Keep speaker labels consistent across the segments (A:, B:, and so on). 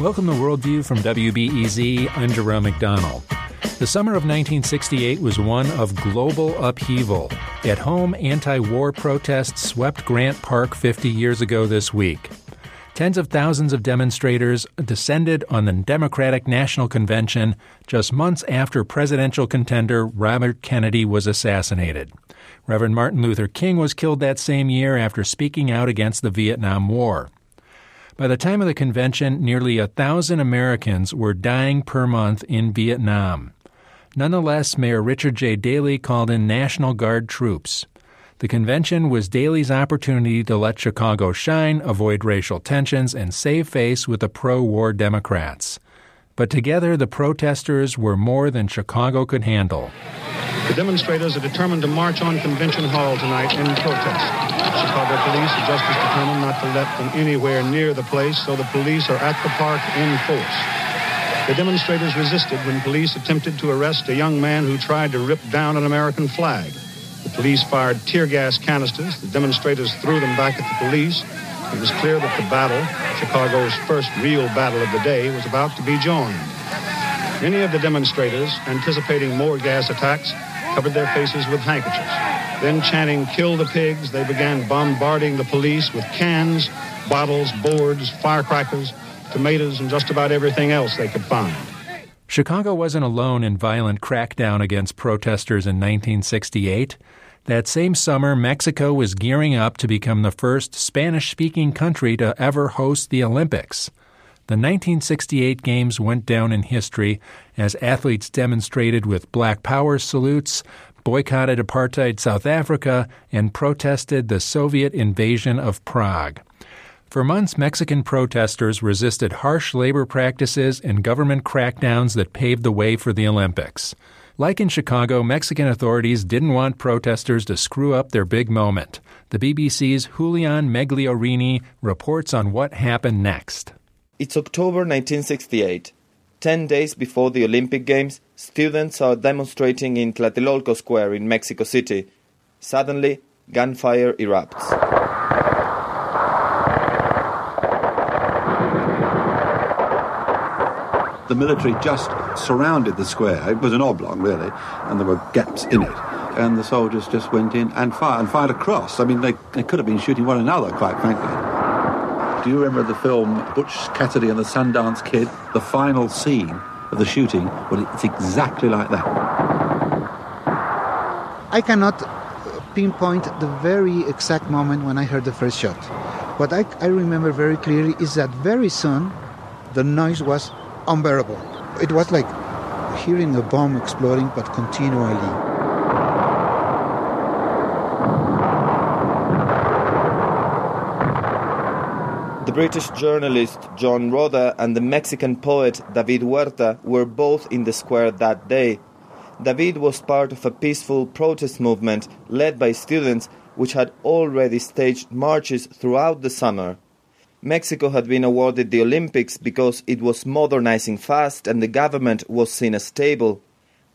A: Welcome to Worldview from WBEZ. I'm Jerome McDonnell. The summer of 1968 was one of global upheaval. At home, anti war protests swept Grant Park 50 years ago this week. Tens of thousands of demonstrators descended on the Democratic National Convention just months after presidential contender Robert Kennedy was assassinated. Reverend Martin Luther King was killed that same year after speaking out against the Vietnam War. By the time of the convention, nearly a thousand Americans were dying per month in Vietnam. Nonetheless, Mayor Richard J. Daley called in National Guard troops. The convention was Daley's opportunity to let Chicago shine, avoid racial tensions, and save face with the pro war Democrats. But together, the protesters were more than Chicago could handle.
B: The demonstrators are determined to march on Convention Hall tonight in protest. Chicago police are just as determined not to let them anywhere near the place, so the police are at the park in force. The demonstrators resisted when police attempted to arrest a young man who tried to rip down an American flag. The police fired tear gas canisters. The demonstrators threw them back at the police. It was clear that the battle, Chicago's first real battle of the day, was about to be joined. Many of the demonstrators, anticipating more gas attacks, covered their faces with handkerchiefs. Then, chanting, kill the pigs, they began bombarding the police with cans, bottles, boards, firecrackers, tomatoes, and just about everything else they could find.
A: Chicago wasn't alone in violent crackdown against protesters in 1968. That same summer, Mexico was gearing up to become the first Spanish speaking country to ever host the Olympics. The 1968 Games went down in history as athletes demonstrated with Black Power salutes, boycotted apartheid South Africa, and protested the Soviet invasion of Prague. For months, Mexican protesters resisted harsh labor practices and government crackdowns that paved the way for the Olympics. Like in Chicago, Mexican authorities didn't want protesters to screw up their big moment. The BBC's Julian Miglierini reports on what happened next.
C: It's October 1968. Ten days before the Olympic Games, students are demonstrating in Tlatelolco Square in Mexico City. Suddenly, gunfire erupts.
D: The military just surrounded the square. It was an oblong, really, and there were gaps in it. And the soldiers just went in and fired, and fired across. I mean, they, they could have been shooting one another, quite frankly. Do you remember the film Butch Cassidy and the Sundance Kid? The final scene of the shooting, well, it's exactly like that.
E: I cannot uh, pinpoint the very exact moment when I heard the first shot. What I, I remember very clearly is that very soon the noise was unbearable. It was like hearing a bomb exploding, but continually.
C: British journalist John Rodda and the Mexican poet David Huerta were both in the square that day. David was part of a peaceful protest movement led by students which had already staged marches throughout the summer. Mexico had been awarded the Olympics because it was modernizing fast and the government was seen as stable.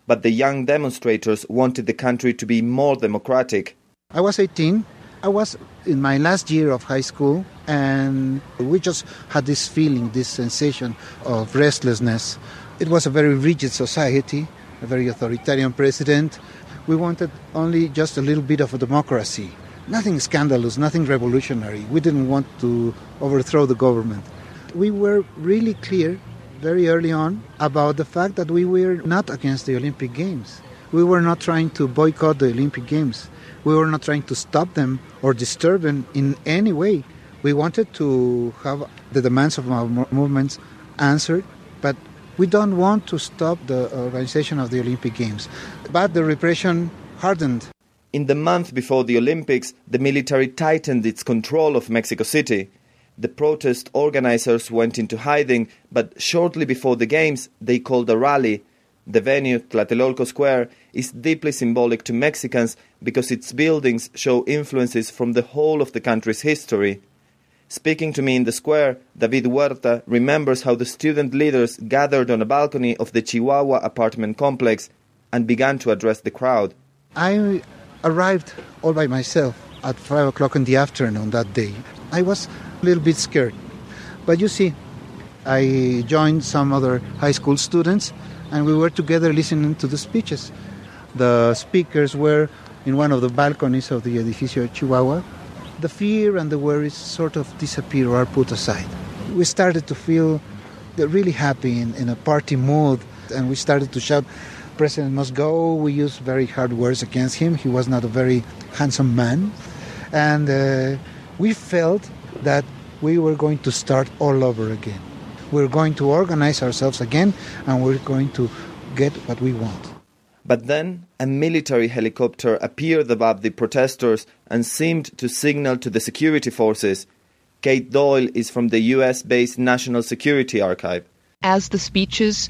C: But the young demonstrators wanted the country to be more democratic.
E: I was 18 I was in my last year of high school, and we just had this feeling, this sensation of restlessness. It was a very rigid society, a very authoritarian president. We wanted only just a little bit of a democracy. Nothing scandalous, nothing revolutionary. We didn't want to overthrow the government. We were really clear very early on about the fact that we were not against the Olympic Games. We were not trying to boycott the Olympic Games. We were not trying to stop them or disturb them in any way. We wanted to have the demands of our movements answered, but we don't want to stop the organization of the Olympic Games. But the repression hardened.
C: In the month before the Olympics, the military tightened its control of Mexico City. The protest organizers went into hiding, but shortly before the Games, they called a rally the venue, Tlatelolco Square, is deeply symbolic to Mexicans because its buildings show influences from the whole of the country's history. Speaking to me in the square, David Huerta remembers how the student leaders gathered on a balcony of the Chihuahua apartment complex and began to address the crowd.
E: I arrived all by myself at 5 o'clock in the afternoon that day. I was a little bit scared. But you see, I joined some other high school students, and we were together listening to the speeches. The speakers were in one of the balconies of the Edificio Chihuahua. The fear and the worries sort of disappear or are put aside. We started to feel really happy in, in a party mood, and we started to shout, President must go. We used very hard words against him. He was not a very handsome man. And uh, we felt that we were going to start all over again. We're going to organize ourselves again and we're going to get what we want.
C: But then a military helicopter appeared above the protesters and seemed to signal to the security forces. Kate Doyle is from the US based National Security Archive.
F: As the speeches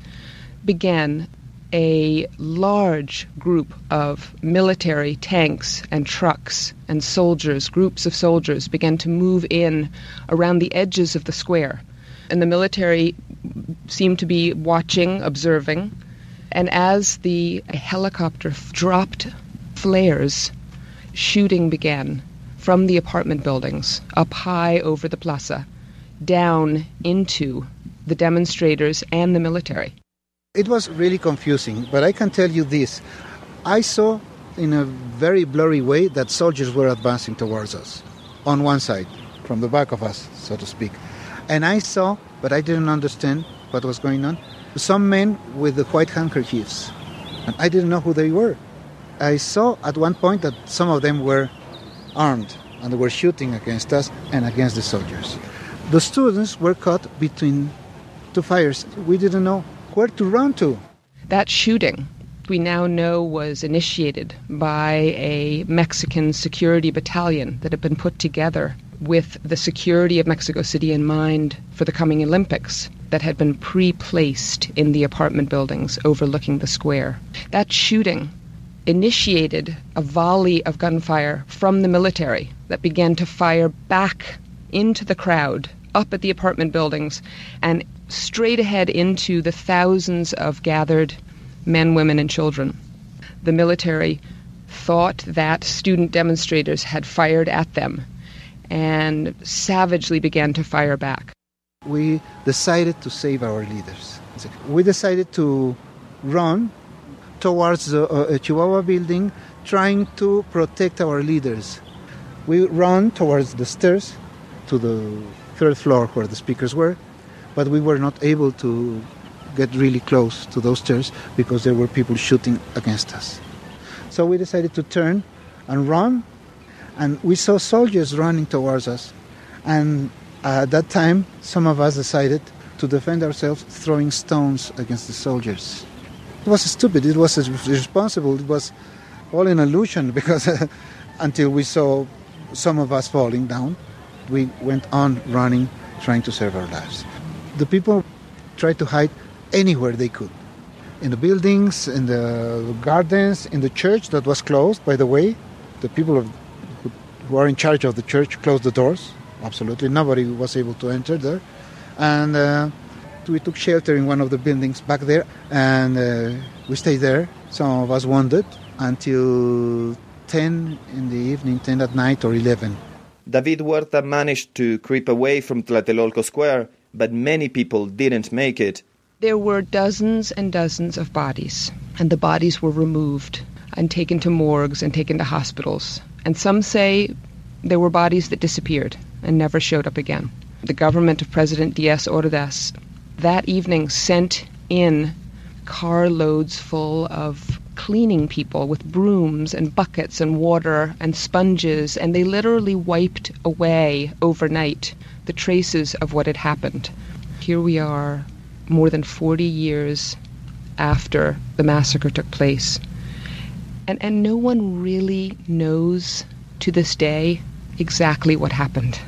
F: began, a large group of military tanks and trucks and soldiers, groups of soldiers, began to move in around the edges of the square. And the military seemed to be watching, observing. And as the helicopter dropped flares, shooting began from the apartment buildings up high over the plaza, down into the demonstrators and the military.
E: It was really confusing, but I can tell you this. I saw in a very blurry way that soldiers were advancing towards us on one side, from the back of us, so to speak. And I saw, but I didn't understand what was going on, some men with the white handkerchiefs. And I didn't know who they were. I saw at one point that some of them were armed and they were shooting against us and against the soldiers. The students were caught between two fires. We didn't know where to run to.
F: That shooting, we now know, was initiated by a Mexican security battalion that had been put together with the security of Mexico City in mind for the coming Olympics that had been pre placed in the apartment buildings overlooking the square. That shooting initiated a volley of gunfire from the military that began to fire back into the crowd up at the apartment buildings and straight ahead into the thousands of gathered men, women, and children. The military thought that student demonstrators had fired at them and savagely began to fire back.
E: We decided to save our leaders. We decided to run towards the uh, Chihuahua building, trying to protect our leaders. We ran towards the stairs to the third floor where the speakers were, but we were not able to get really close to those stairs because there were people shooting against us. So we decided to turn and run, and we saw soldiers running towards us. And at that time, some of us decided to defend ourselves throwing stones against the soldiers. It was stupid, it was irresponsible, it was all an illusion because until we saw some of us falling down, we went on running, trying to save our lives the people tried to hide anywhere they could in the buildings, in the gardens, in the church that was closed, by the way. The people of, who, who are in charge of the church closed the doors. Absolutely. Nobody was able to enter there. And uh, we took shelter in one of the buildings back there and uh, we stayed there. Some of us wandered until 10 in the evening, 10 at night or 11.
C: David Huerta managed to creep away from Tlatelolco Square but many people didn't make it.
F: There were dozens and dozens of bodies, and the bodies were removed and taken to morgues and taken to hospitals. And some say there were bodies that disappeared and never showed up again. The government of President Diaz Ordaz that evening sent in carloads full of cleaning people with brooms and buckets and water and sponges, and they literally wiped away overnight the traces of what had happened. Here we are, more than 40 years after the massacre took place. And, and no one really knows to this day exactly what happened.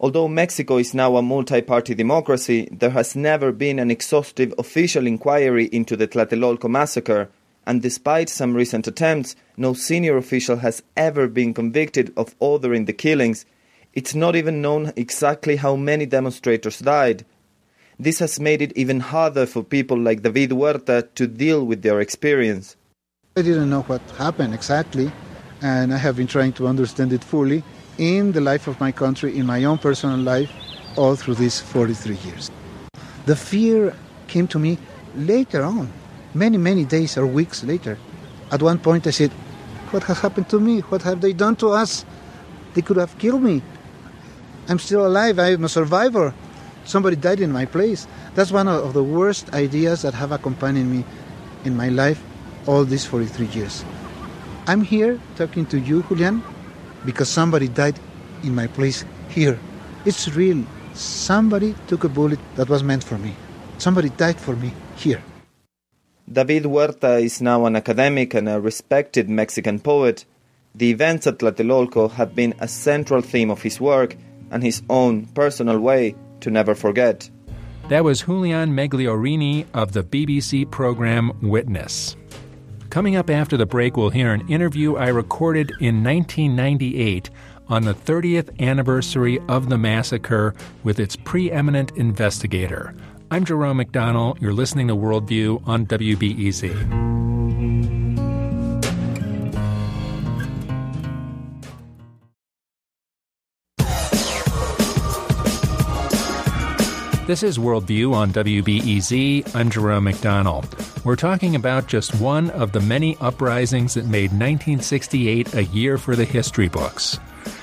C: Although Mexico is now a multi party democracy, there has never been an exhaustive official inquiry into the Tlatelolco massacre, and despite some recent attempts, no senior official has ever been convicted of ordering the killings, it's not even known exactly how many demonstrators died. This has made it even harder for people like David Huerta to deal with their experience.
E: I didn't know what happened exactly, and I have been trying to understand it fully in the life of my country, in my own personal life, all through these 43 years. The fear came to me later on, many, many days or weeks later. At one point, I said, What has happened to me? What have they done to us? They could have killed me. I'm still alive. I'm a survivor. Somebody died in my place. That's one of the worst ideas that have accompanied me in my life all these 43 years. I'm here talking to you, Julian, because somebody died in my place here. It's real. Somebody took a bullet that was meant for me. Somebody died for me here.
C: David Huerta is now an academic and a respected Mexican poet. The events at Tlatelolco have been a central theme of his work and his own personal way to never forget.
A: That was Julian Miglierini of the BBC program Witness. Coming up after the break, we'll hear an interview I recorded in 1998 on the 30th anniversary of the massacre with its preeminent investigator. I'm Jerome McDonnell. You're listening to Worldview on WBEZ. This is Worldview on WBEZ. I'm Jerome McDonnell. We're talking about just one of the many uprisings that made 1968 a year for the history books.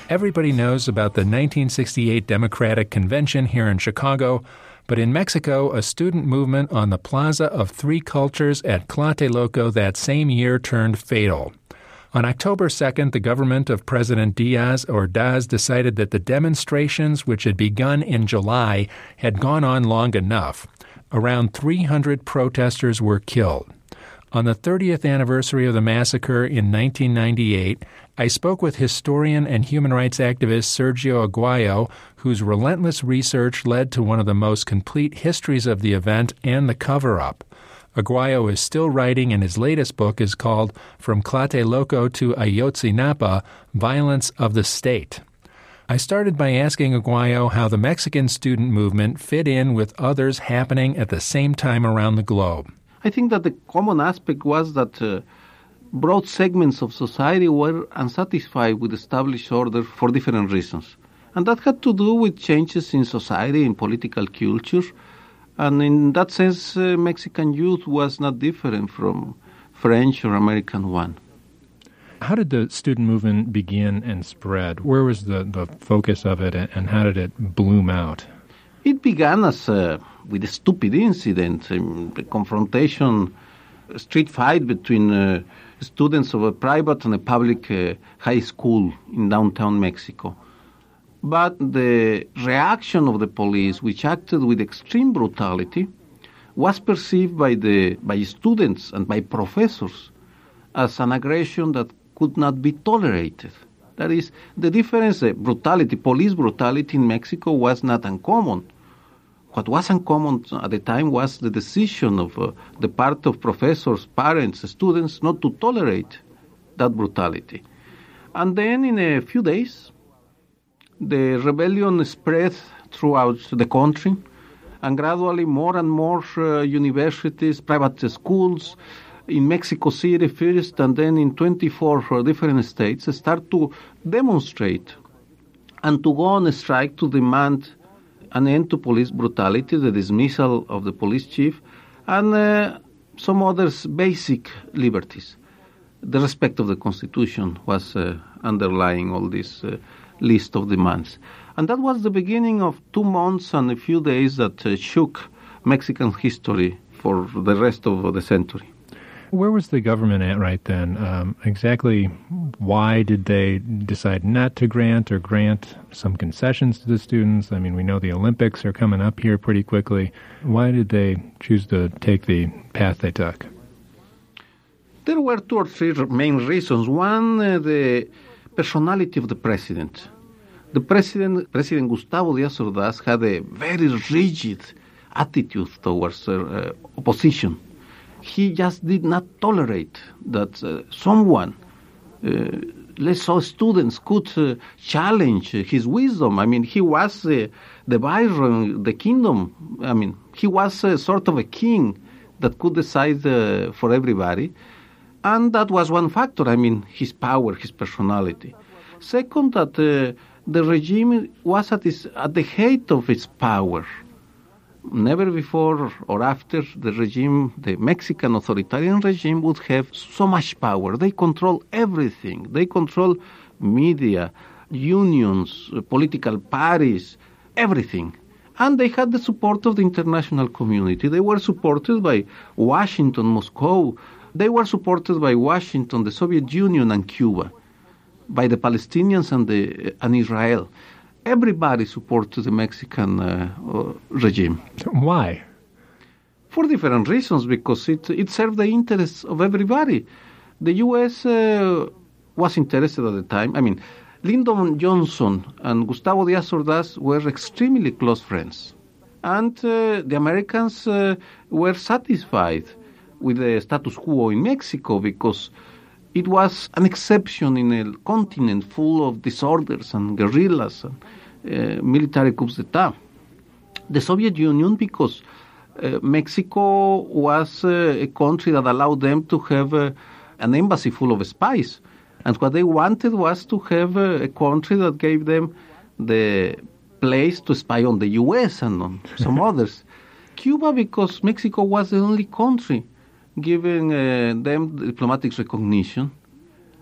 A: Everybody knows about the 1968 Democratic Convention here in Chicago, but in Mexico, a student movement on the Plaza of Three Cultures at Tlatelolco that same year turned fatal. On October 2nd, the government of President Diaz Ordaz decided that the demonstrations, which had begun in July, had gone on long enough. Around 300 protesters were killed. On the 30th anniversary of the massacre in 1998, I spoke with historian and human rights activist Sergio Aguayo, whose relentless research led to one of the most complete histories of the event and the cover up. Aguayo is still writing, and his latest book is called From Tlatelolco to Ayotzinapa Violence of the State. I started by asking Aguayo how the Mexican student movement fit in with others happening at the same time around the globe.
G: I think that the common aspect was that uh, broad segments of society were unsatisfied with established order for different reasons. And that had to do with changes in society and political culture and in that sense, uh, Mexican youth was not different from French or American one.
A: How did the student movement begin and spread? Where was the, the focus of it, and how did it bloom out?
G: It began as a, with a stupid incident, um, a confrontation, a street fight between uh, students of a private and a public uh, high school in downtown Mexico. But the reaction of the police, which acted with extreme brutality, was perceived by, the, by students and by professors as an aggression that could not be tolerated. That is, the difference, the brutality, police brutality in Mexico was not uncommon. What was uncommon at the time was the decision of uh, the part of professors, parents, students not to tolerate that brutality. And then in a few days, the rebellion spread throughout the country, and gradually more and more uh, universities, private schools in Mexico City first, and then in 24 different states start to demonstrate and to go on a strike to demand an end to police brutality, the dismissal of the police chief, and uh, some other basic liberties. The respect of the Constitution was uh, underlying all this uh, list of demands. And that was the beginning of two months and a few days that uh, shook Mexican history for the rest of the century.
A: Where was the government at right then? Um, exactly why did they decide not to grant or grant some concessions to the students? I mean, we know the Olympics are coming up here pretty quickly. Why did they choose to take the path they took?
G: There were two or three main reasons. One, uh, the personality of the president. The president, President Gustavo Díaz Ordaz, had a very rigid attitude towards uh, opposition. He just did not tolerate that uh, someone, uh, let's say students, could uh, challenge his wisdom. I mean, he was uh, the Byron, the kingdom. I mean, he was sort of a king that could decide uh, for everybody. And that was one factor, I mean, his power, his personality. Second, that uh, the regime was at, its, at the height of its power. Never before or after the regime, the Mexican authoritarian regime would have so much power. They control everything. They control media, unions, political parties, everything. And they had the support of the international community. They were supported by Washington, Moscow. They were supported by Washington, the Soviet Union, and Cuba, by the Palestinians and, the, and Israel. Everybody supported the Mexican uh, uh, regime.
A: Why?
G: For different reasons, because it, it served the interests of everybody. The U.S. Uh, was interested at the time. I mean, Lyndon Johnson and Gustavo Díaz Ordaz were extremely close friends. And uh, the Americans uh, were satisfied with the status quo in Mexico because it was an exception in a continent full of disorders and guerrillas and uh, military coups d'etat. The Soviet Union, because uh, Mexico was uh, a country that allowed them to have uh, an embassy full of spies and what they wanted was to have a, a country that gave them the place to spy on the U.S. and on some others. Cuba, because Mexico was the only country giving uh, them diplomatic recognition,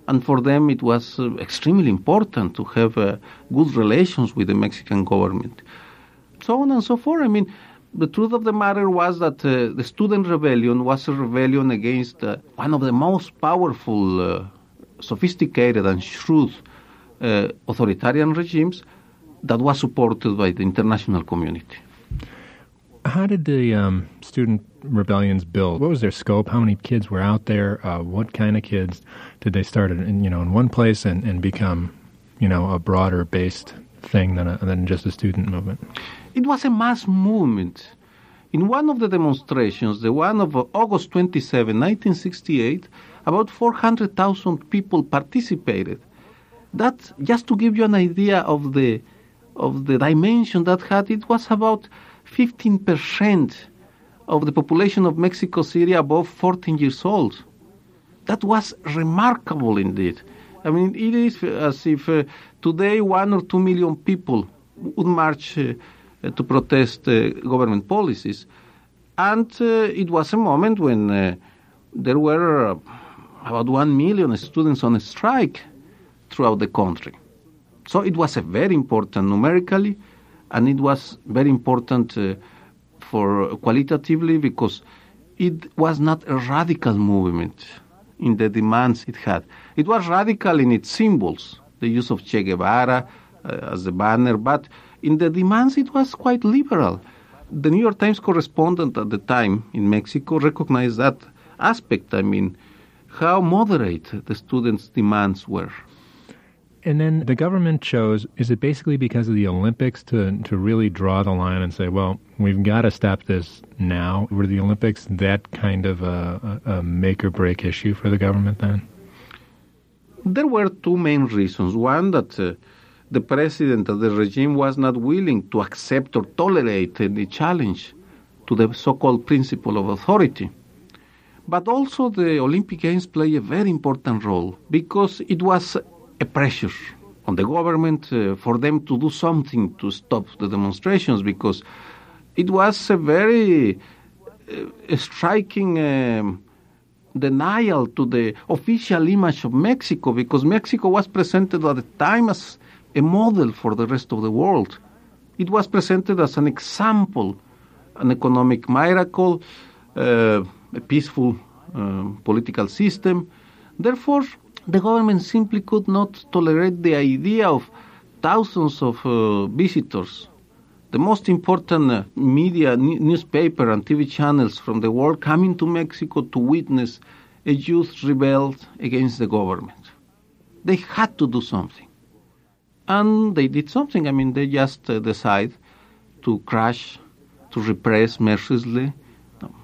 G: and for them it was uh, extremely important to have uh, good relations with the Mexican government. So on and so forth. I mean, the truth of the matter was that uh, the student rebellion was a rebellion against uh, one of the most powerful uh, sophisticated and shrewd authoritarian regimes that was supported by the international community.
A: How did the um, student rebellions built? What was their scope? How many kids were out there? Uh, what kind of kids did they start in, you know, in one place and, and become, you know, a broader based thing than, a, than just a student movement?
G: It was a mass movement. In one of the demonstrations, the one of August 27, 1968, about 400,000 people participated. That, just to give you an idea of the, of the dimension that had, it was about 15% of the population of Mexico City above 14 years old. That was remarkable indeed. I mean, it is as if uh, today one or two million people would march uh, to protest uh, government policies. And uh, it was a moment when uh, there were about 1 million students on strike throughout the country. So it was a very important numerically, and it was very important uh, for qualitatively because it was not a radical movement in the demands it had. It was radical in its symbols, the use of Che Guevara uh, as the banner, but in the demands it was quite liberal. The New York Times correspondent at the time in Mexico recognized that aspect. I mean, how moderate the students' demands were.
A: And then the government chose, is it basically because of the Olympics to, to really draw the line and say, well, we've got to stop this now? Were the Olympics that kind of a, a make or break issue for the government then?
G: There were two main reasons. One, that uh, the president of the regime was not willing to accept or tolerate any challenge to the so called principle of authority. But also the Olympic Games play a very important role because it was a pressure on the government uh, for them to do something to stop the demonstrations because it was a very uh, striking um, denial to the official image of Mexico because Mexico was presented at the time as a model for the rest of the world. It was presented as an example, an economic miracle, uh, a peaceful um, political system. Therefore, the government simply could not tolerate the idea of thousands of uh, visitors. The most important uh, media, n- newspaper, and TV channels from the world coming to Mexico to witness a youth rebel against the government. They had to do something. And they did something. I mean, they just uh, decide to crash, to repress mercilessly,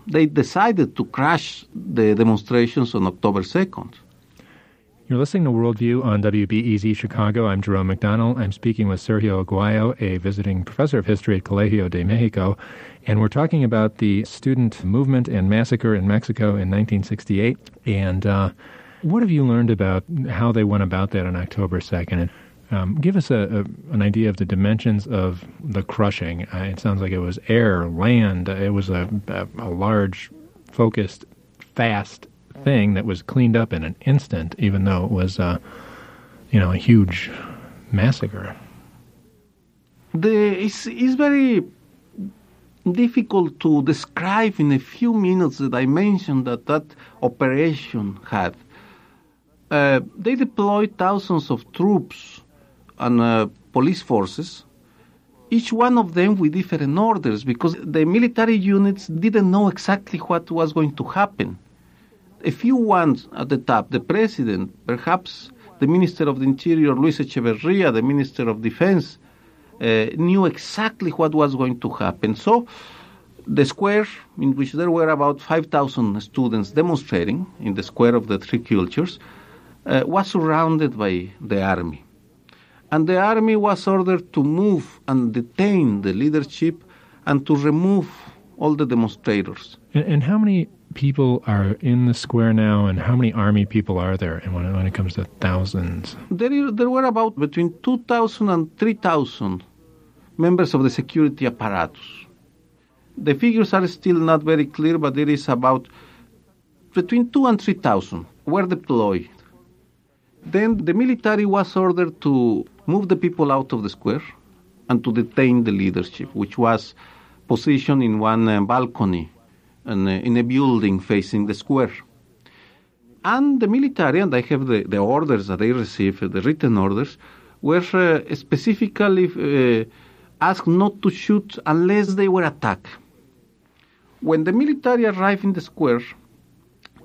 G: they decided to crash the demonstrations on October 2nd.
A: You're listening to Worldview on WBEZ Chicago. I'm Jerome McDonnell. I'm speaking with Sergio Aguayo, a visiting professor of history at Colegio de Mexico, and we're talking about the student movement and massacre in Mexico in 1968. And uh, what have you learned about how they went about that on October 2nd? Um, give us a, a, an idea of the dimensions of the crushing. Uh, it sounds like it was air, land. it was a, a large, focused, fast thing that was cleaned up in an instant, even though it was, uh, you know, a huge massacre.
G: The, it's, it's very difficult to describe in a few minutes the dimension that that operation had. Uh, they deployed thousands of troops and uh, police forces, each one of them with different orders, because the military units didn't know exactly what was going to happen. A few ones at the top, the president, perhaps the Minister of the Interior, Luis Echeverria, the Minister of Defense, uh, knew exactly what was going to happen. So, the square, in which there were about 5,000 students demonstrating in the square of the three cultures, uh, was surrounded by the army. And the army was ordered to move and detain the leadership and to remove all the demonstrators.
A: And, and how many people are in the square now, and how many army people are there and when, when it comes to thousands?
G: There, is, there were about between 2,000 and 3,000 members of the security apparatus. The figures are still not very clear, but there is about between 2 and 3,000 were deployed. Then the military was ordered to move the people out of the square and to detain the leadership, which was positioned in one uh, balcony and, uh, in a building facing the square. And the military, and I have the, the orders that they received, the written orders, were uh, specifically uh, asked not to shoot unless they were attacked. When the military arrived in the square,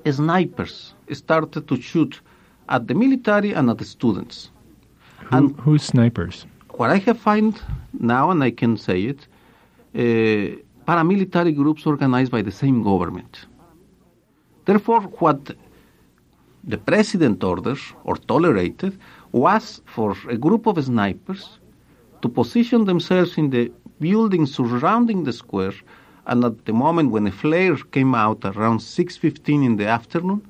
G: snipers started to shoot at the military and at the students.
A: Who, and who's snipers?
G: What I have found now, and I can say it, uh, paramilitary groups organized by the same government. Therefore, what the president ordered or tolerated was for a group of snipers to position themselves in the buildings surrounding the square and at the moment when a flare came out around 6.15 in the afternoon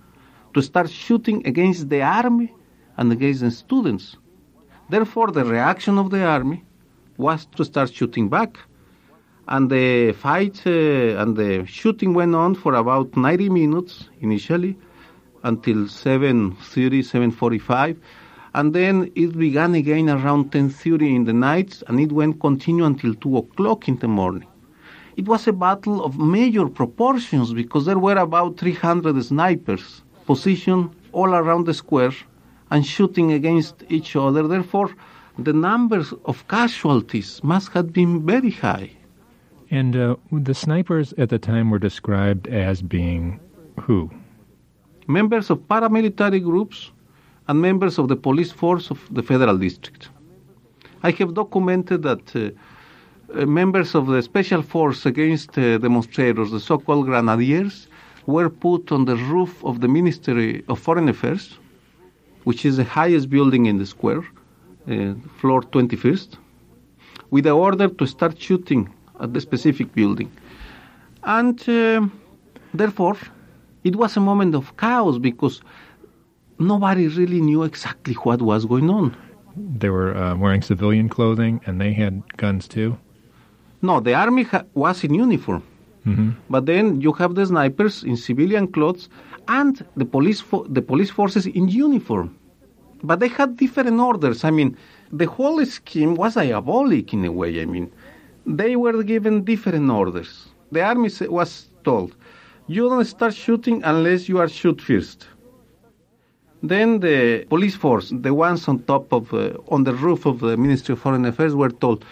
G: to start shooting against the army and against the students. Therefore, the reaction of the army was to start shooting back. And the fight uh, and the shooting went on for about 90 minutes initially until 7.30, 7.45. And then it began again around 10.30 in the night and it went continue until 2 o'clock in the morning. It was a battle of major proportions because there were about 300 snipers positioned all around the square and shooting against each other. Therefore, the numbers of casualties must have been very high.
A: And uh, the snipers at the time were described as being who?
G: Members of paramilitary groups and members of the police force of the federal district. I have documented that uh, uh, members of the special force against uh, demonstrators, the so-called grenadiers, were put on the roof of the Ministry of Foreign Affairs which is the highest building in the square, uh, floor 21st, with the order to start shooting at the specific building. And uh, therefore, it was a moment of chaos because nobody really knew exactly what was going on.
A: They were uh, wearing civilian clothing and they had guns too?
G: No, the army ha- was in uniform. Mm-hmm. But then you have the snipers in civilian clothes and the police fo- the police forces in uniform. But they had different orders. I mean, the whole scheme was diabolic in a way. I mean, they were given different orders. The army was told, you don't start shooting unless you are shot first. Then the police force, the ones on top of, uh, on the roof of the Ministry of Foreign Affairs, were told,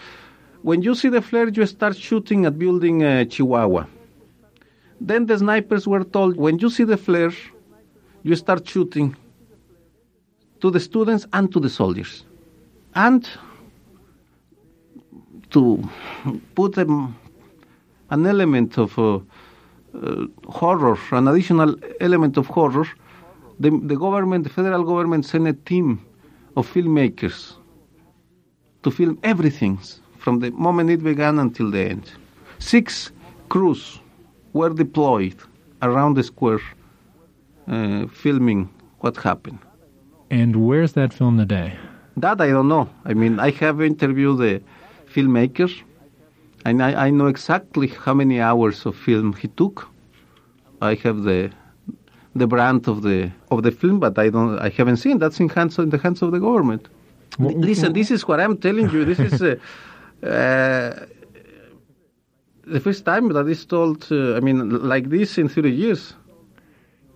G: when you see the flare, you start shooting at building uh, Chihuahua. Then the snipers were told, when you see the flare, you start shooting to the students and to the soldiers. And to put an element of uh, uh, horror, an additional element of horror, the, the government, the federal government sent a team of filmmakers to film everything from the moment it began until the end. Six crews were deployed around the square uh, filming what happened.
A: And where's that film today?
G: That I don't know. I mean, I have interviewed the filmmaker, and I, I know exactly how many hours of film he took. I have the the brand of the of the film, but I don't. I haven't seen. That's in hands in the hands of the government.
A: Well,
G: Listen, this is what I'm telling you. This is uh, uh, the first time that is told. Uh, I mean, like this in 30 years.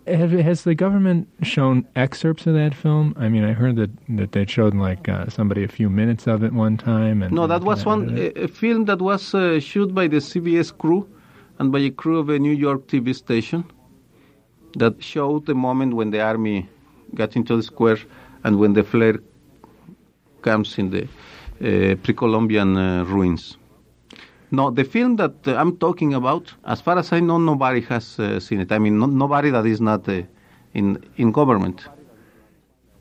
A: Have, has the government shown excerpts of that film? I mean, I heard that, that they showed like uh, somebody a few minutes of it one time. And
G: No, that was one a, a film that was uh, shot by the CBS crew and by a crew of a New York TV station that showed the moment when the army got into the square and when the flare comes in the uh, pre-Columbian uh, ruins. No, the film that uh, I'm talking about, as far as I know, nobody has uh, seen it. I mean, no, nobody that is not uh, in in government.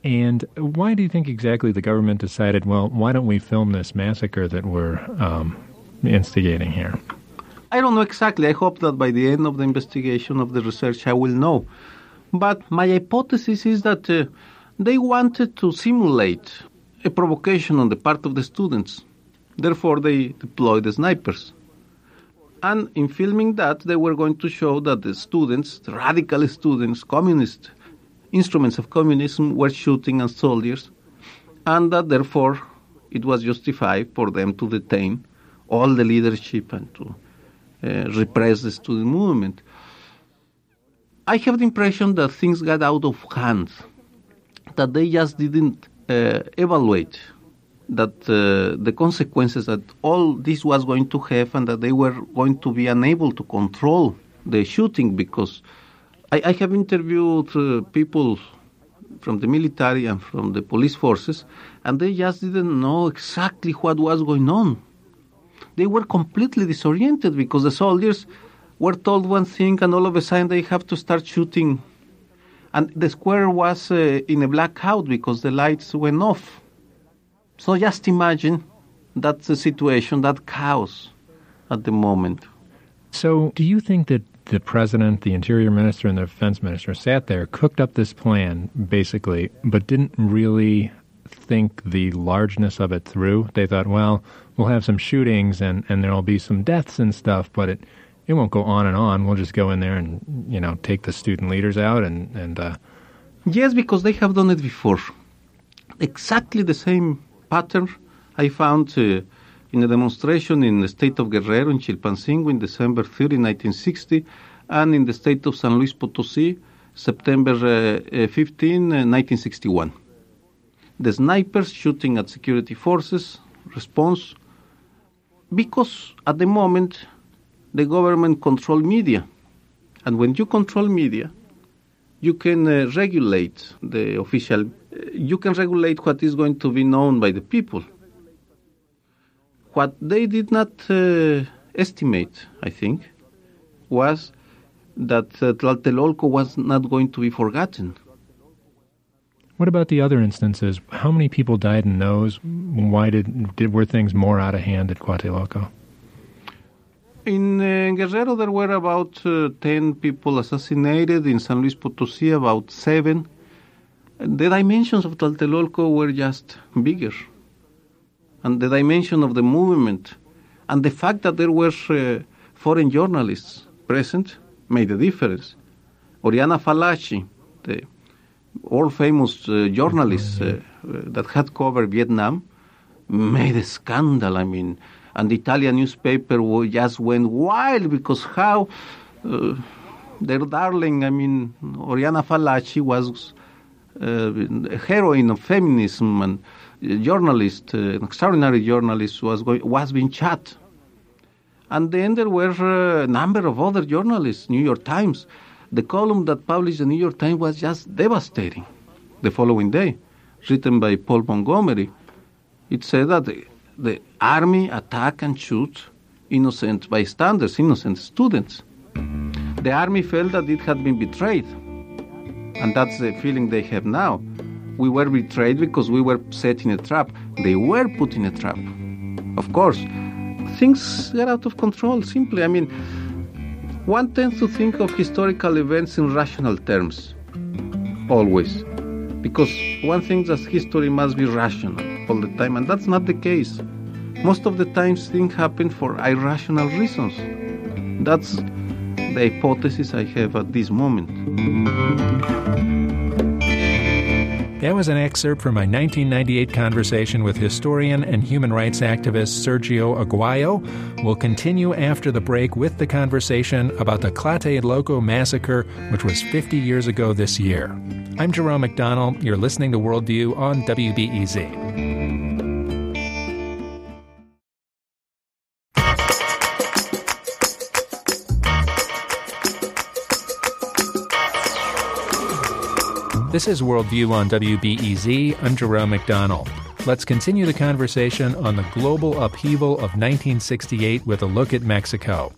A: And why do you think exactly the government decided, well, why don't we film this massacre that we're um, instigating here?
G: I don't know exactly. I hope that by the end of the investigation of the research, I will know. But my hypothesis is that uh, they wanted to simulate a provocation on the part of the students. Therefore, they deployed the snipers. And in filming that, they were going to show that the students, the radical students, communist instruments of communism, were shooting at soldiers, and that therefore it was justified for them to detain all the leadership and to uh, repress the student movement. I have the impression that things got out of hand, that they just didn't uh, evaluate that uh, the consequences that all this was going to have and that they were going to be unable to control the shooting because I, I have interviewed uh, people from the military and from the police forces and they just didn't know exactly what was going on they were completely disoriented because the soldiers were told one thing and all of a sudden they have to start shooting. And the square was uh, in a blackout because the lights went off. So just imagine that's the situation, that chaos at the moment.
A: So, do you think that the president, the interior minister, and the defense minister sat there, cooked up this plan, basically, but didn't really think the largeness of it through? They thought, well, we'll have some shootings and, and there'll be some deaths and stuff, but it, it won't go on and on. We'll just go in there and, you know, take the student leaders out and, and uh,
G: Yes, because they have done it before. Exactly the same pattern I found uh, in a demonstration in the state of Guerrero in Chilpancingo in December 30, 1960, and in the state of San Luis Potosí, September uh, uh, 15, uh, 1961. The snipers shooting at security forces, response, because at the moment the government control media. And when you control media, you can uh, regulate the official, uh, you can regulate what is going to be known by the people. What they did not uh, estimate, I think, was that uh, Tlatelolco was not going to be forgotten.
A: What about the other instances? How many people died in those? Why did, did were things more out of hand at Tlatelolco?
G: In uh, Guerrero, there were about uh, 10 people assassinated. In San Luis Potosí, about 7. The dimensions of Tlatelolco were just bigger. And the dimension of the movement and the fact that there were uh, foreign journalists present made a difference. Oriana Fallaci, the all famous uh, journalist uh, uh, that had covered Vietnam, made a scandal. I mean, and the Italian newspaper just went wild because how uh, their darling, I mean, Oriana Fallaci was heroine of feminism and journalist, uh, an extraordinary journalist, was going, was being shot. And then there were uh, a number of other journalists, New York Times. The column that published the New York Times was just devastating the following day, written by Paul Montgomery. It said that the, the army attack and shoot innocent bystanders, innocent students. The army felt that it had been betrayed. And that's the feeling they have now. We were betrayed because we were set in a trap. They were put in a trap. Of course, things get out of control simply. I mean, one tends to think of historical events in rational terms, always. Because one thinks that history must be rational all the time, and that's not the case. Most of the times, things happen for irrational reasons. That's the hypothesis I have at this moment.
A: That was an excerpt from my 1998 conversation with historian and human rights activist Sergio Aguayo. We'll continue after the break with the conversation about the Tlatelolco massacre, which was 50 years ago this year. I'm Jerome McDonnell. You're listening to Worldview on WBEZ. This is Worldview on WBEZ. I'm Jerome McDonnell. Let's continue the conversation on the global upheaval of 1968 with a look at Mexico.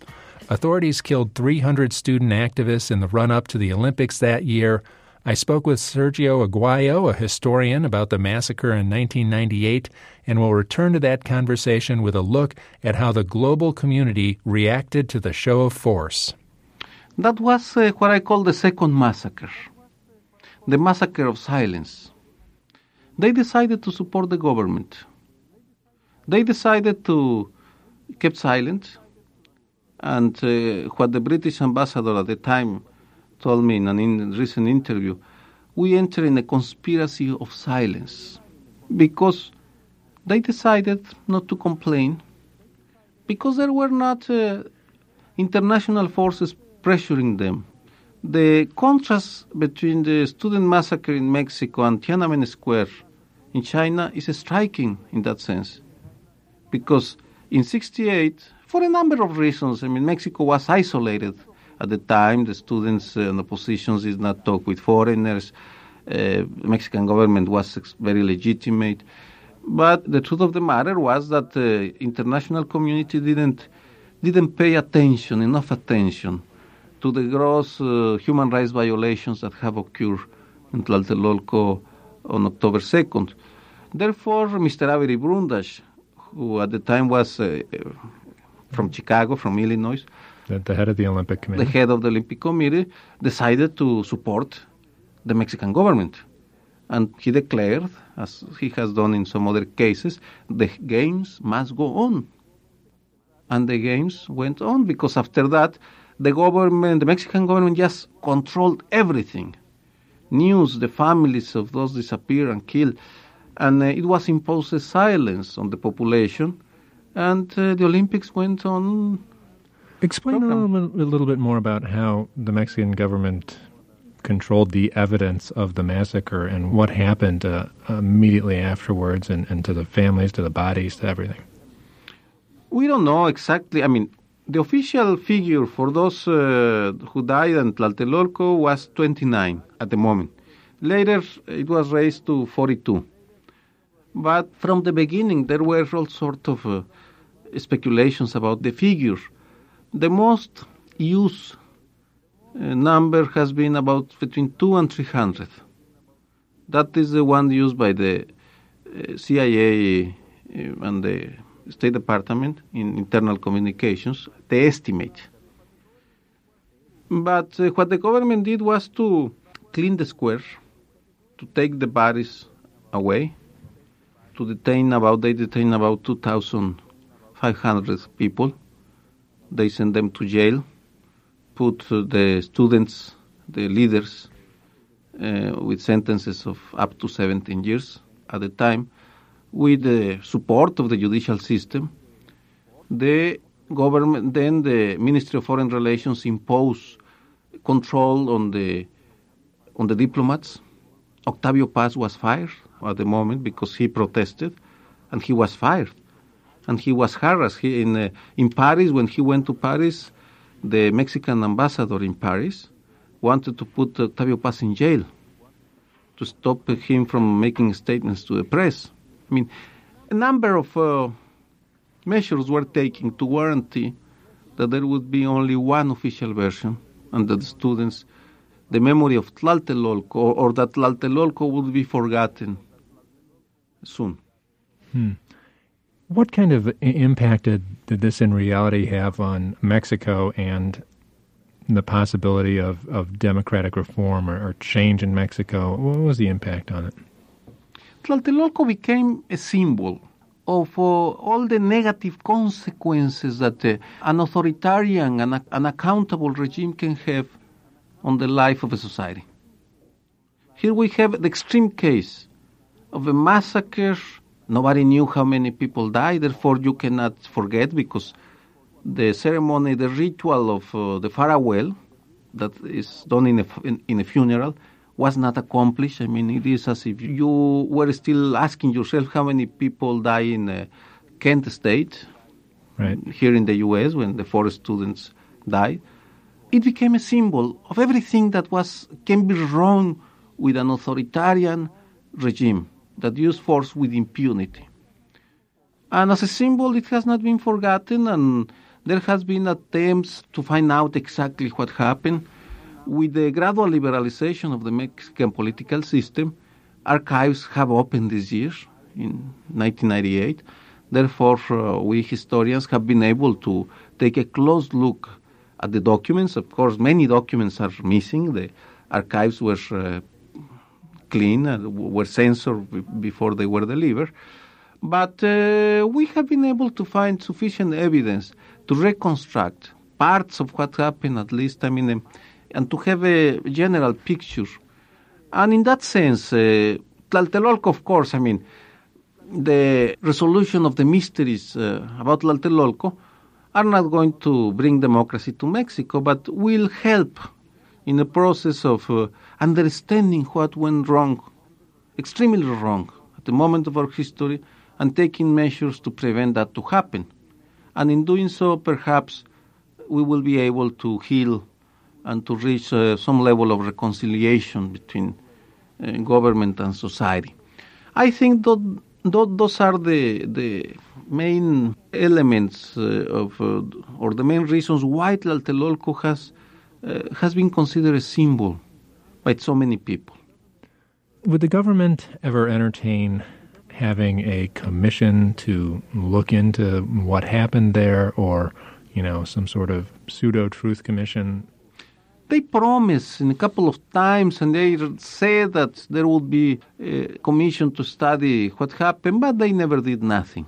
A: Authorities killed 300 student activists in the run up to the Olympics that year. I spoke with Sergio Aguayo, a historian, about the massacre in 1998, and we'll return to that conversation with a look at how the global community reacted to the show of force.
G: That was uh, what I call the second massacre the massacre of silence. They decided to support the government. They decided to keep silent, and uh, what the British ambassador at the time told me in a in recent interview, we enter in a conspiracy of silence because they decided not to complain because there were not uh, international forces pressuring them the contrast between the student massacre in Mexico and Tiananmen Square in China is striking in that sense. Because in 68, for a number of reasons, I mean, Mexico was isolated at the time. The students and the oppositions did not talk with foreigners. Uh, the Mexican government was very legitimate. But the truth of the matter was that the international community didn't, didn't pay attention, enough attention to the gross uh, human rights violations that have occurred in Tlatelolco on October 2nd. Therefore, Mr. Avery Brundage, who at the time was uh, from Chicago, from Illinois,
A: the, the, head of the Olympic Committee,
G: the head of the Olympic Committee, decided to support the Mexican government. And he declared, as he has done in some other cases, the games must go on. And the games went on because after that, the government, the Mexican government just controlled everything. News, the families of those disappeared and killed. And uh, it was imposed a silence on the population. And uh, the Olympics went on.
A: Explain a little, bit, a little bit more about how the Mexican government controlled the evidence of the massacre and what happened uh, immediately afterwards and, and to the families, to the bodies, to everything.
G: We don't know exactly. I mean, the official figure for those uh, who died in Tlatelolco was 29 at the moment. Later, it was raised to 42. But from the beginning, there were all sorts of uh, speculations about the figure. The most used uh, number has been about between 2 and 300. That is the one used by the uh, CIA uh, and the State Department in internal communications, the estimate. But uh, what the government did was to clean the square, to take the bodies away, to detain about they detain about 2,500 people. They sent them to jail, put uh, the students, the leaders, uh, with sentences of up to 17 years at the time with the support of the judicial system, the government, then the Ministry of Foreign Relations imposed control on the on the diplomats. Octavio Paz was fired at the moment because he protested, and he was fired, and he was harassed. He, in uh, in Paris when he went to Paris, the Mexican ambassador in Paris wanted to put Octavio Paz in jail to stop him from making statements to the press. I mean, a number of uh, measures were taken to guarantee that there would be only one official version and that the students, the memory of Tlatelolco, or, or that Tlatelolco would be forgotten soon.
A: Hmm. What kind of impact did, did this in reality have on Mexico and the possibility of, of democratic reform or, or change in Mexico? What was the impact on it?
G: Tlatelolco became a symbol of uh, all the negative consequences that uh, an authoritarian and unaccountable regime can have on the life of a society. Here we have the extreme case of a massacre. Nobody knew how many people died, therefore, you cannot forget because the ceremony, the ritual of uh, the farewell that is done in a, in, in a funeral was not accomplished. I mean, it is as if you were still asking yourself how many people die in uh, Kent State,
A: right.
G: here in the U.S. when the four students died. It became a symbol of everything that was can be wrong with an authoritarian regime that used force with impunity. And as a symbol, it has not been forgotten, and there has been attempts to find out exactly what happened with the gradual liberalization of the Mexican political system, archives have opened this year in 1998. Therefore, uh, we historians have been able to take a close look at the documents. Of course, many documents are missing. The archives were uh, clean, uh, were censored before they were delivered. But uh, we have been able to find sufficient evidence to reconstruct parts of what happened, at least, I mean, and to have a general picture. And in that sense, uh, Tlatelolco, of course, I mean, the resolution of the mysteries uh, about Tlatelolco are not going to bring democracy to Mexico, but will help in the process of uh, understanding what went wrong, extremely wrong, at the moment of our history, and taking measures to prevent that to happen. And in doing so, perhaps we will be able to heal and to reach uh, some level of reconciliation between uh, government and society. I think that, that those are the the main elements uh, of or the main reasons why Tlatelolco has has been considered a symbol by so many people.
A: Would the government ever entertain having a commission to look into what happened there or you know some sort of pseudo truth commission
G: they promised in a couple of times and they said that there would be a commission to study what happened, but they never did nothing.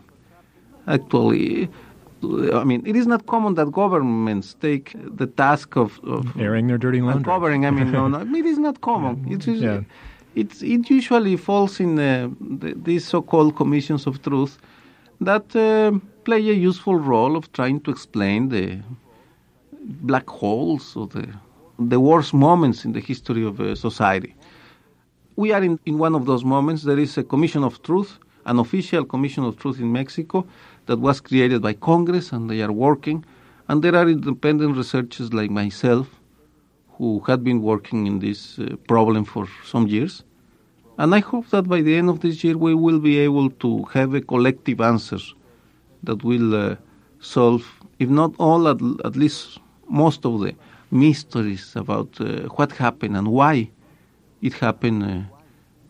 G: Actually, I mean, it is not common that governments take the task of, of
A: airing their dirty laundry.
G: Covering, I mean, no, no, it is not common. It is, yeah. it, it usually falls in uh, the, these so-called commissions of truth that uh, play a useful role of trying to explain the black holes or the the worst moments in the history of uh, society. We are in, in one of those moments. There is a Commission of Truth, an official Commission of Truth in Mexico that was created by Congress, and they are working. And there are independent researchers like myself who had been working in this uh, problem for some years. And I hope that by the end of this year we will be able to have a collective answer that will uh, solve, if not all, at, at least most of the mysteries about uh, what happened and why it happened uh,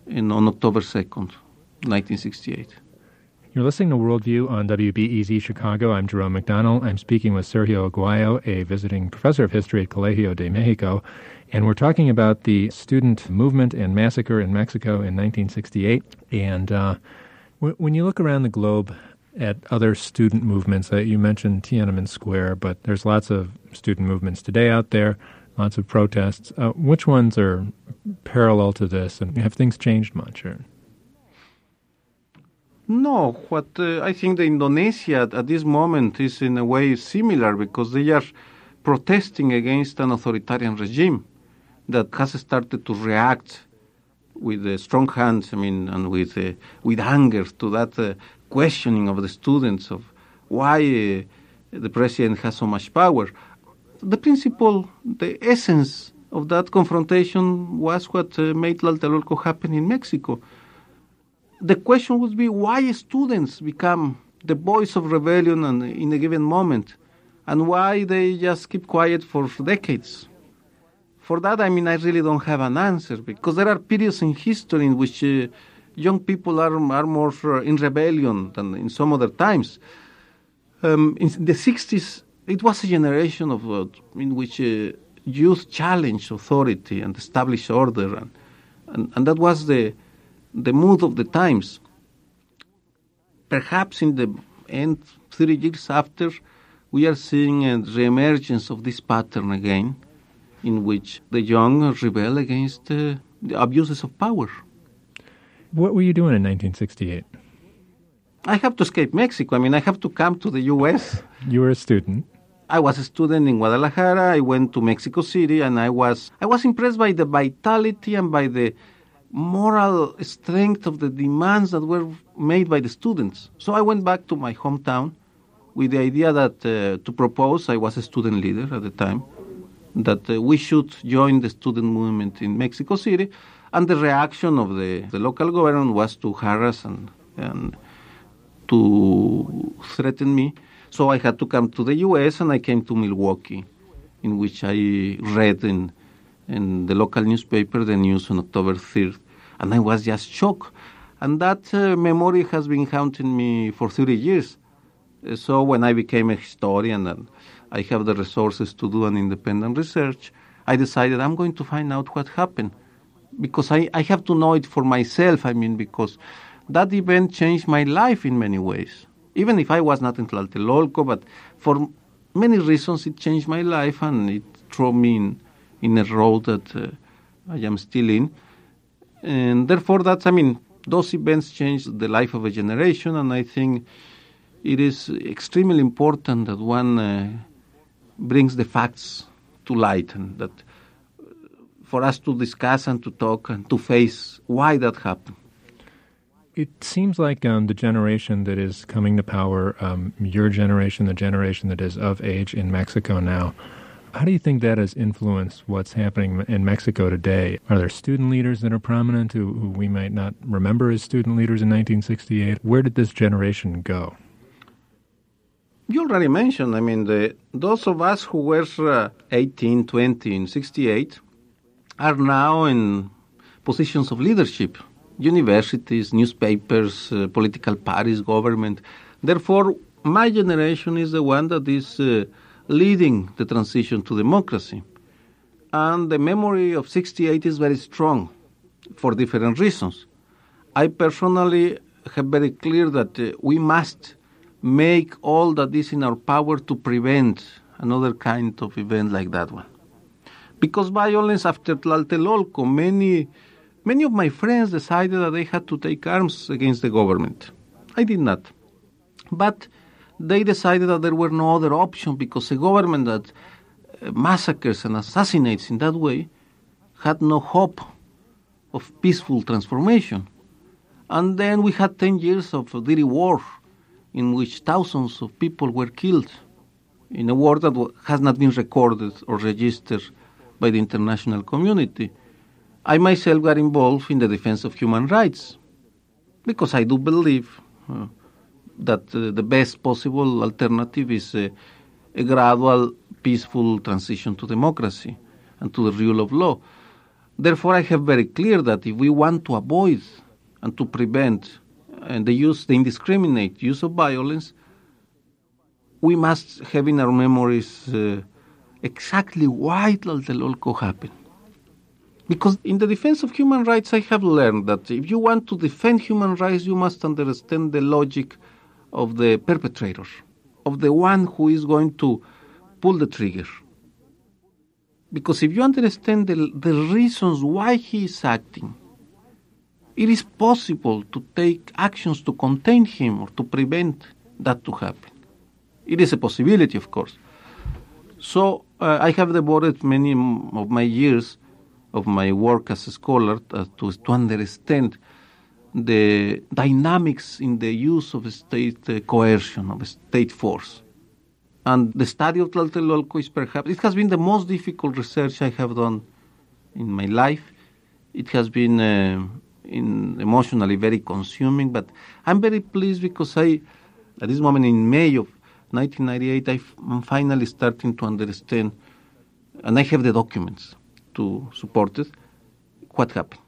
G: in, on October 2nd, 1968.
A: You're listening to Worldview on WBEZ Chicago. I'm Jerome McDonnell. I'm speaking with Sergio Aguayo, a visiting professor of history at Colegio de Mexico, and we're talking about the student movement and massacre in Mexico in 1968. And uh, w- when you look around the globe, at other student movements. Uh, you mentioned Tiananmen Square, but there's lots of student movements today out there, lots of protests. Uh, which ones are parallel to this, and have things changed much? Or?
G: No, what uh, I think the Indonesia at this moment is in a way similar because they are protesting against an authoritarian regime that has started to react with uh, strong hands, I mean, and with uh, with anger to that uh, questioning of the students of why uh, the president has so much power. The principle, the essence of that confrontation was what uh, made Tlatelolco happen in Mexico. The question would be why students become the voice of rebellion and, in a given moment, and why they just keep quiet for decades. For that, I mean, I really don't have an answer because there are periods in history in which uh, young people are, are more uh, in rebellion than in some other times. Um, in the 60s, it was a generation of uh, in which uh, youth challenged authority and established order, and, and, and that was the, the mood of the times. Perhaps in the end, 30 years after, we are seeing a reemergence of this pattern again, in which the young rebel against uh, the abuses of power.
A: What were you doing in 1968?
G: I have to escape Mexico. I mean, I have to come to the U.S.
A: You were a student.
G: I was a student in Guadalajara. I went to Mexico City, and I was I was impressed by the vitality and by the moral strength of the demands that were made by the students. So I went back to my hometown with the idea that uh, to propose. I was a student leader at the time that uh, we should join the student movement in Mexico City, and the reaction of the, the local government was to harass and and to threaten me. So I had to come to the U.S. and I came to Milwaukee, in which I read in in the local newspaper the news on October 3rd, and I was just shocked. And that uh, memory has been haunting me for 30 years. So when I became a historian and I have the resources to do an independent research, I decided I'm going to find out what happened because I, I have to know it for myself. I mean, because that event changed my life in many ways. Even if I was not in Tlatelolco, but for many reasons it changed my life and it threw me in, in a road that uh, I am still in. And therefore, that's, I mean, those events changed the life of a generation, and I think it is extremely important that one uh, brings the facts to light and that for us to discuss and to talk and to face why that happened.
A: It seems like um, the generation that is coming to power, um, your generation, the generation that is of age in Mexico now, how do you think that has influenced what's happening in Mexico today? Are there student leaders that are prominent who, who we might not remember as student leaders in 1968? Where did this generation go?
G: You already mentioned, I mean, the, those of us who were uh, 18, 20, and 68 are now in positions of leadership universities, newspapers, uh, political parties, government. Therefore, my generation is the one that is uh, leading the transition to democracy. And the memory of 68 is very strong for different reasons. I personally have very clear that uh, we must make all that is in our power to prevent another kind of event like that one. Because violence after Tlatelolco, many Many of my friends decided that they had to take arms against the government. I did not. But they decided that there were no other option because a government that uh, massacres and assassinates in that way had no hope of peaceful transformation. And then we had 10 years of dirty war in which thousands of people were killed in a war that has not been recorded or registered by the international community. I myself got involved in the defense of human rights because I do believe uh, that uh, the best possible alternative is a, gradual, peaceful transition to democracy and to the rule of law. Therefore, I have very clear that if we want to avoid and to prevent and uh, the use, the indiscriminate use of violence, we must have in our memories uh, exactly why Tlatelolco happened. Because in the defense of human rights, I have learned that if you want to defend human rights, you must understand the logic of the perpetrator, of the one who is going to pull the trigger. Because if you understand the, the reasons why he is acting, it is possible to take actions to contain him or to prevent that to happen. It is a possibility, of course. So uh, I have devoted many of my years of my work as a scholar uh, to, to understand the dynamics in the use of state uh, coercion, of state force. And the study of Tlatelolco is perhaps, it has been the most difficult research I have done in my life. It has been uh, in emotionally very consuming, but I'm very pleased because I, at this moment in May of 1998, I'm finally starting to understand, and I have the documents to support it, what happened?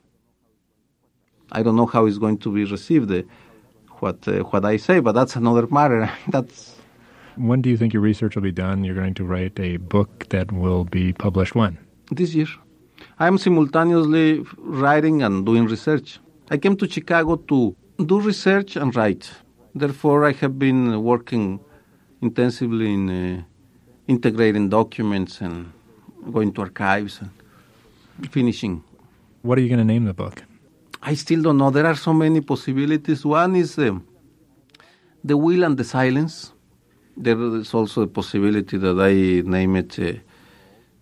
G: I don't know how it's going to be received, uh, what uh, what I say, but that's another matter. that's
A: When do you think your research will be done? You're going to write a book that will be published when?
G: This year. I'm simultaneously writing and doing research. I came to Chicago to do research and write. Therefore, I have been working intensively in uh, integrating documents and going to archives and finishing.
A: What are you going to name the book?
G: I still don't know. There are so many possibilities. One is uh, The Will and the Silence. There is also a possibility that I name it uh,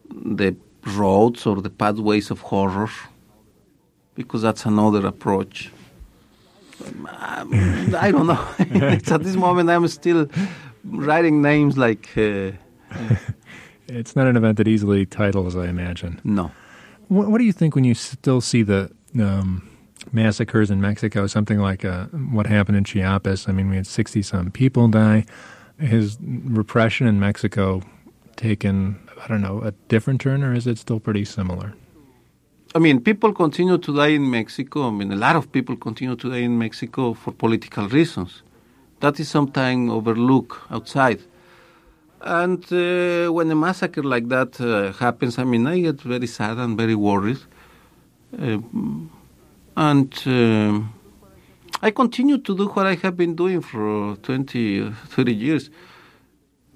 G: The Roads or the Pathways of Horror, because that's another approach. Um, I don't know. at this moment, I'm still writing names like. Uh,
A: it's not an event that easily titles, I imagine.
G: No.
A: What, what do you think when you still see the um, massacres in Mexico, something like uh, what happened in Chiapas? I mean, we had 60 some people die. Has repression in Mexico taken, I don't know, a different turn, or is it still pretty similar?
G: I mean, people continue to die in Mexico. I mean, a lot of people continue to die in Mexico for political reasons. That is sometimes overlooked outside. And uh, when a massacre like that uh, happens, I mean, I get very sad and very worried. Uh, and uh, I continue to do what I have been doing for 20, 30 years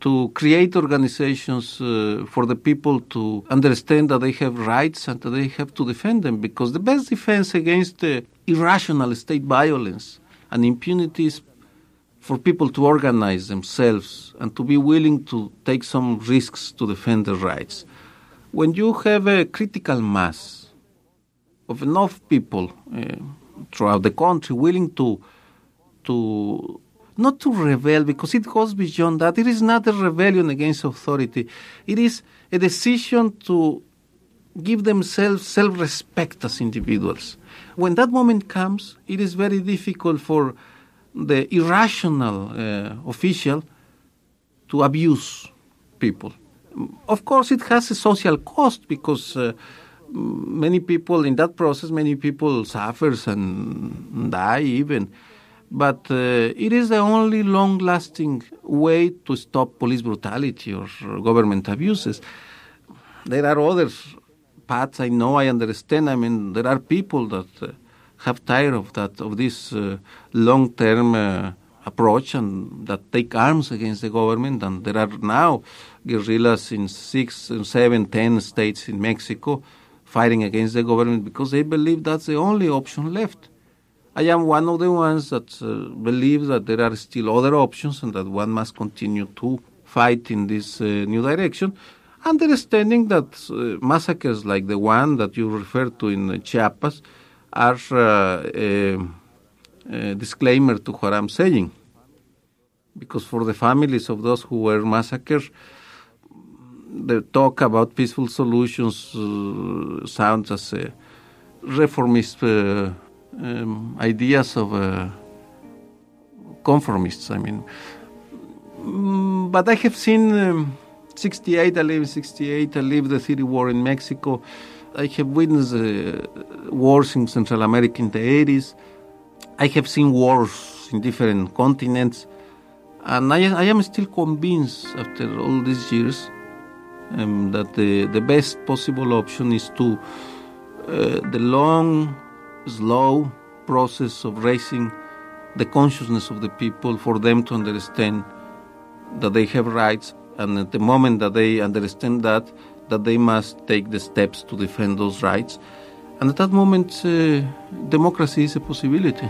G: to create organizations uh, for the people to understand that they have rights and that they have to defend them because the best defense against irrational state violence and impunity is for people to organize themselves and to be willing to take some risks to defend their rights. When you have a critical mass of enough people uh, throughout the country willing to to not to rebel because it goes beyond that. It is not a rebellion against authority. It is a decision to give themselves self-respect as individuals. When that moment comes, it is very difficult for the irrational uh, official to abuse people. Of course, it has a social cost because uh, many people in that process, many people suffers and die even. But uh, it is the only long-lasting way to stop police brutality or government abuses. There are other paths. I know. I understand. I mean, there are people that uh, have tired of that of this uh, long-term uh, approach and that take arms against the government. And there are now guerrillas in six, seven, ten states in Mexico fighting against the government because they believe that's the only option left. I am one of the ones that uh, believe that there are still other options and that one must continue to fight in this uh, new direction, understanding that uh, massacres like the one that you referred to in Chiapas are uh, a, a disclaimer to what I'm saying. Because for the families of those who were massacred, the talk about peaceful solutions uh, sounds as a reformist uh, um, ideas of uh, conformists. I mean, mm, but I have seen um, 68. I live in 68. I lived the civil war in Mexico. I have witnessed uh, wars in Central America in the 80s. I have seen wars in different continents. And I, I am still convinced after all these years um, that the, the best possible option is to uh, the long, slow process of raising the consciousness of the people for them to understand that they have rights. And at the moment that they understand that, that they must take the steps to defend those rights. And at that moment, uh, democracy is a possibility.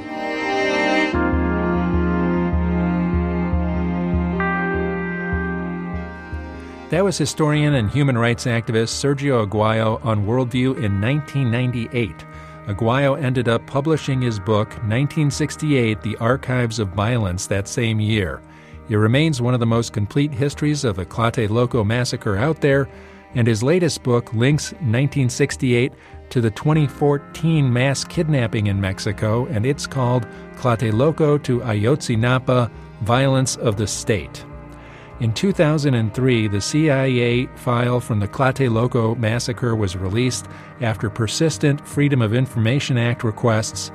A: That was historian and human rights activist Sergio Aguayo on Worldview in 1998. Aguayo ended up publishing his book, 1968 The Archives of Violence, that same year. It remains one of the most complete histories of the Tlatelolco massacre out there, and his latest book links 1968 to the 2014 mass kidnapping in Mexico, and it's called Tlatelolco to Ayotzinapa Violence of the State. In 2003, the CIA file from the Tlatelolco massacre was released after persistent Freedom of Information Act requests.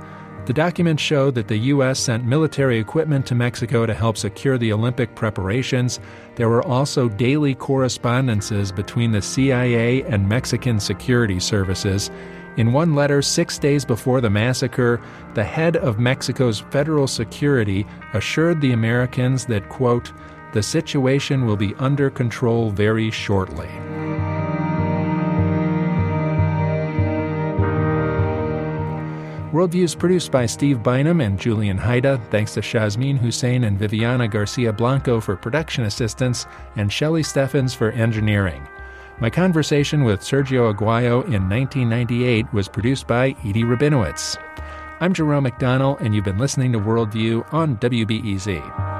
A: The documents show that the U.S. sent military equipment to Mexico to help secure the Olympic preparations. There were also daily correspondences between the CIA and Mexican security services. In one letter, six days before the massacre, the head of Mexico's federal security assured the Americans that, quote, the situation will be under control very shortly. Worldview is produced by Steve Bynum and Julian Hayda. Thanks to Shazmin Hussein and Viviana Garcia Blanco for production assistance and Shelley Steffens for engineering. My conversation with Sergio Aguayo in 1998 was produced by Edie Rabinowitz. I'm Jerome McDonnell, and you've been listening to Worldview on WBEZ.